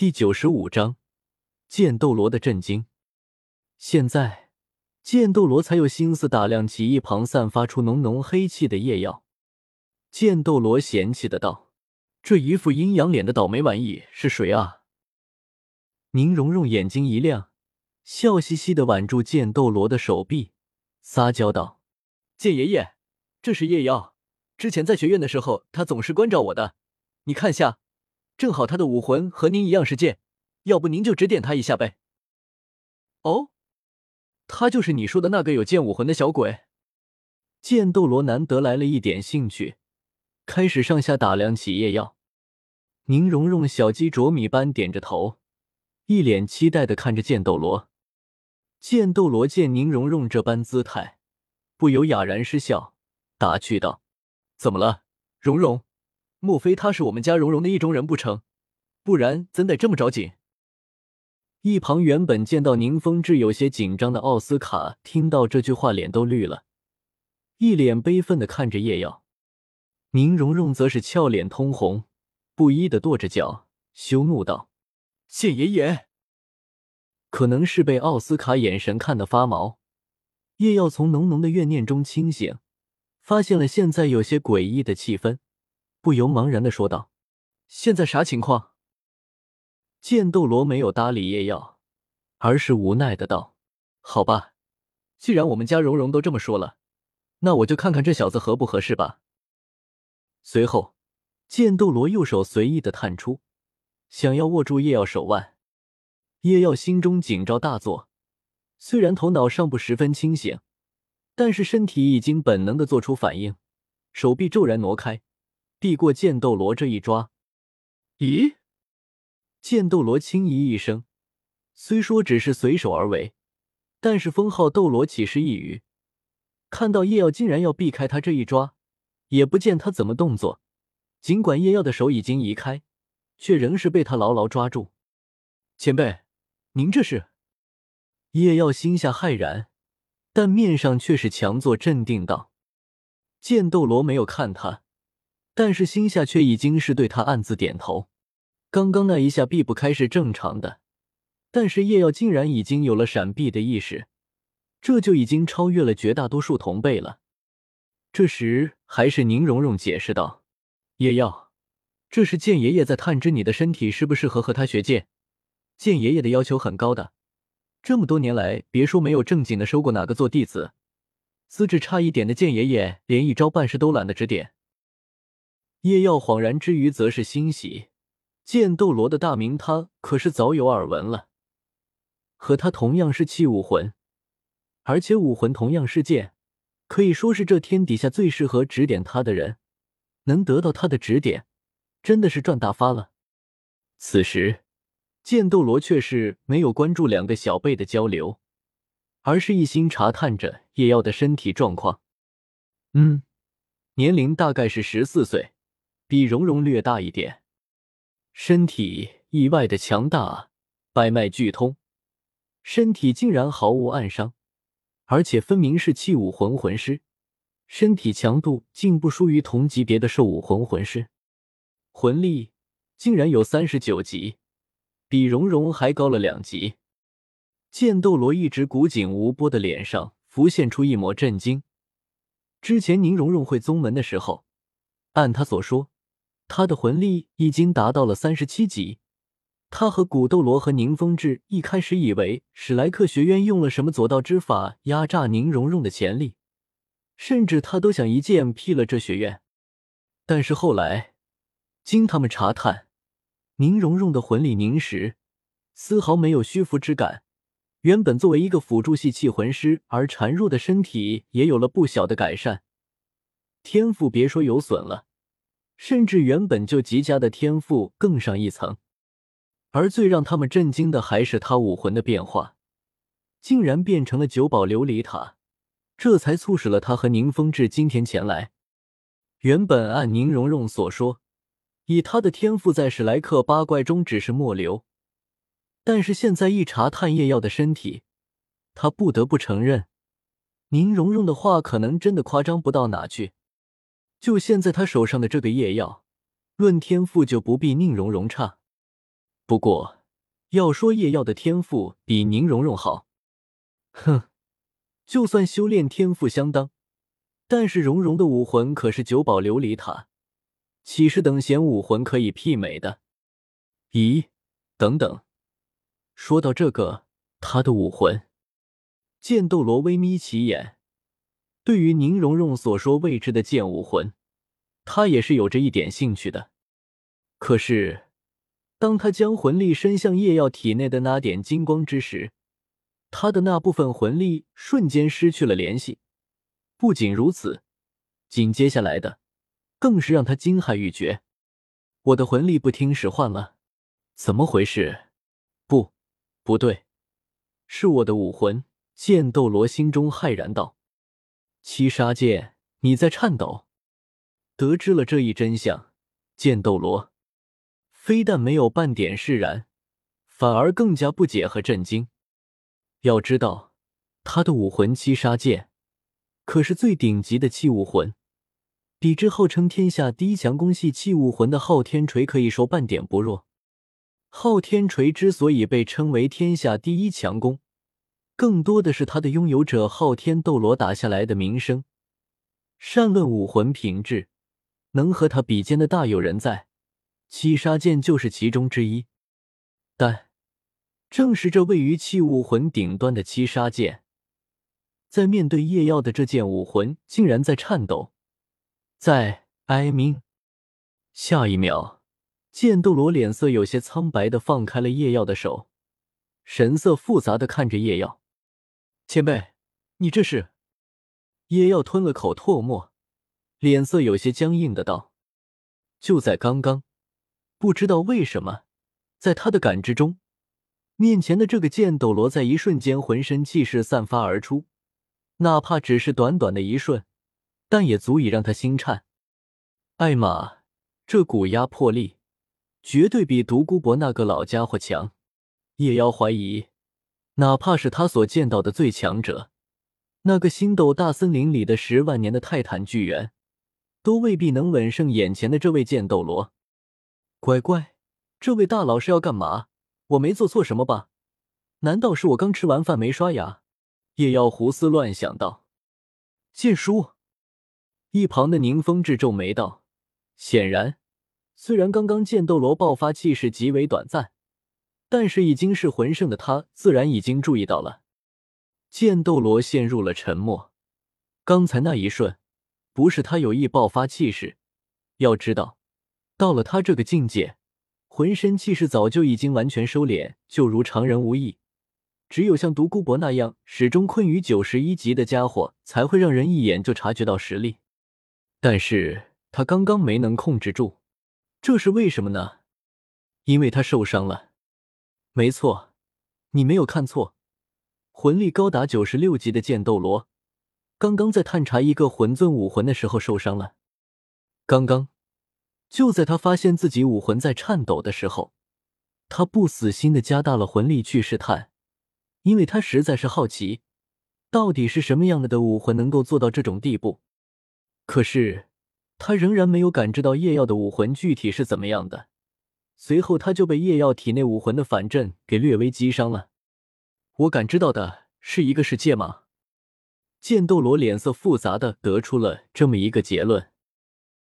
第九十五章剑斗罗的震惊。现在，剑斗罗才有心思打量起一旁散发出浓浓黑气的夜药。剑斗罗嫌弃的道：“这一副阴阳脸的倒霉玩意是谁啊？”宁荣荣眼睛一亮，笑嘻嘻的挽住剑斗罗的手臂，撒娇道：“剑爷爷，这是夜药。之前在学院的时候，他总是关照我的。你看下，正好他的武魂和您一样是剑，要不您就指点他一下呗。”哦，他就是你说的那个有剑武魂的小鬼。剑斗罗难得来了一点兴趣。开始上下打量起夜药，宁荣荣小鸡啄米般点着头，一脸期待的看着剑斗罗。剑斗罗见宁荣荣这般姿态，不由哑然失笑，打趣道：“怎么了，荣荣？莫非他是我们家荣荣的意中人不成？不然怎得这么着急？”一旁原本见到宁风致有些紧张的奥斯卡，听到这句话，脸都绿了，一脸悲愤的看着叶耀。宁荣荣则是俏脸通红，不依的跺着脚，羞怒道：“谢爷爷。”可能是被奥斯卡眼神看得发毛，叶耀从浓浓的怨念中清醒，发现了现在有些诡异的气氛，不由茫然的说道：“现在啥情况？”剑斗罗没有搭理叶耀，而是无奈的道：“好吧，既然我们家蓉蓉都这么说了，那我就看看这小子合不合适吧。”随后，剑斗罗右手随意的探出，想要握住叶耀手腕。叶耀心中警兆大作，虽然头脑尚不十分清醒，但是身体已经本能的做出反应，手臂骤然挪开，避过剑斗罗这一抓。咦？剑斗罗轻咦一声，虽说只是随手而为，但是封号斗罗岂是一语？看到叶耀竟然要避开他这一抓。也不见他怎么动作，尽管叶耀的手已经移开，却仍是被他牢牢抓住。前辈，您这是？叶耀心下骇然，但面上却是强作镇定道：“剑斗罗没有看他，但是心下却已经是对他暗自点头。刚刚那一下避不开是正常的，但是叶耀竟然已经有了闪避的意识，这就已经超越了绝大多数同辈了。”这时，还是宁荣荣解释道：“叶耀，这是剑爷爷在探知你的身体适不适合和他学剑。剑爷爷的要求很高的，这么多年来，别说没有正经的收过哪个做弟子，资质差一点的剑爷爷连一招半式都懒得指点。”叶耀恍然之余，则是欣喜，剑斗罗的大名他可是早有耳闻了，和他同样是器武魂，而且武魂同样是剑。可以说是这天底下最适合指点他的人，能得到他的指点，真的是赚大发了。此时，剑斗罗却是没有关注两个小辈的交流，而是一心查探着叶耀的身体状况。嗯，年龄大概是十四岁，比蓉蓉略大一点，身体意外的强大，百脉俱通，身体竟然毫无暗伤。而且分明是器武魂魂师，身体强度竟不输于同级别的兽武魂魂师，魂力竟然有三十九级，比蓉蓉还高了两级。剑斗罗一直古井无波的脸上浮现出一抹震惊。之前宁荣荣会宗门的时候，按他所说，他的魂力已经达到了三十七级。他和古斗罗和宁风致一开始以为史莱克学院用了什么左道之法压榨宁荣荣的潜力，甚至他都想一剑劈了这学院。但是后来，经他们查探，宁荣荣的魂力凝实，丝毫没有虚浮之感。原本作为一个辅助系器魂师而孱弱的身体也有了不小的改善，天赋别说有损了，甚至原本就极佳的天赋更上一层。而最让他们震惊的还是他武魂的变化，竟然变成了九宝琉璃塔，这才促使了他和宁风致今天前来。原本按宁荣荣所说，以他的天赋在史莱克八怪中只是末流，但是现在一查探夜耀的身体，他不得不承认，宁荣荣的话可能真的夸张不到哪去。就现在他手上的这个夜药，论天赋就不比宁荣荣差。不过，要说叶耀的天赋比宁荣荣好，哼，就算修炼天赋相当，但是荣荣的武魂可是九宝琉璃塔，岂是等闲武魂可以媲美的？咦，等等，说到这个，他的武魂，剑斗罗微眯起眼，对于宁荣荣所说未知的剑武魂，他也是有着一点兴趣的。可是。当他将魂力伸向叶耀体内的那点金光之时，他的那部分魂力瞬间失去了联系。不仅如此，紧接下来的更是让他惊骇欲绝。我的魂力不听使唤了，怎么回事？不，不对，是我的武魂。剑斗罗心中骇然道：“七杀剑，你在颤抖？”得知了这一真相，剑斗罗。非但没有半点释然，反而更加不解和震惊。要知道，他的武魂七杀剑可是最顶级的器武魂，比之号称天下第一强攻系器武魂的昊天锤可以说半点不弱。昊天锤之所以被称为天下第一强攻，更多的是他的拥有者昊天斗罗打下来的名声。善论武魂品质，能和他比肩的大有人在。七杀剑就是其中之一，但正是这位于器武魂顶端的七杀剑，在面对夜耀的这件武魂，竟然在颤抖，在哀鸣。下一秒，剑斗罗脸色有些苍白的放开了夜耀的手，神色复杂的看着夜耀：“前辈，你这是？”夜耀吞了口唾沫，脸色有些僵硬的道：“就在刚刚。”不知道为什么，在他的感知中，面前的这个剑斗罗在一瞬间浑身气势散发而出，哪怕只是短短的一瞬，但也足以让他心颤。艾玛，这股压迫力绝对比独孤博那个老家伙强。叶妖怀疑，哪怕是他所见到的最强者，那个星斗大森林里的十万年的泰坦巨猿，都未必能稳胜眼前的这位剑斗罗。乖乖，这位大佬是要干嘛？我没做错什么吧？难道是我刚吃完饭没刷牙？叶耀胡思乱想道。剑叔，一旁的宁风致皱眉道：“显然，虽然刚刚剑斗罗爆发气势极为短暂，但是已经是魂圣的他，自然已经注意到了。”剑斗罗陷入了沉默。刚才那一瞬，不是他有意爆发气势，要知道。到了他这个境界，浑身气势早就已经完全收敛，就如常人无异。只有像独孤博那样始终困于九十一级的家伙，才会让人一眼就察觉到实力。但是他刚刚没能控制住，这是为什么呢？因为他受伤了。没错，你没有看错，魂力高达九十六级的剑斗罗，刚刚在探查一个魂尊武魂的时候受伤了。刚刚。就在他发现自己武魂在颤抖的时候，他不死心的加大了魂力去试探，因为他实在是好奇，到底是什么样的的武魂能够做到这种地步。可是他仍然没有感知到夜耀的武魂具体是怎么样的。随后他就被叶耀体内武魂的反震给略微击伤了。我感知到的是一个世界吗？剑斗罗脸色复杂的得出了这么一个结论。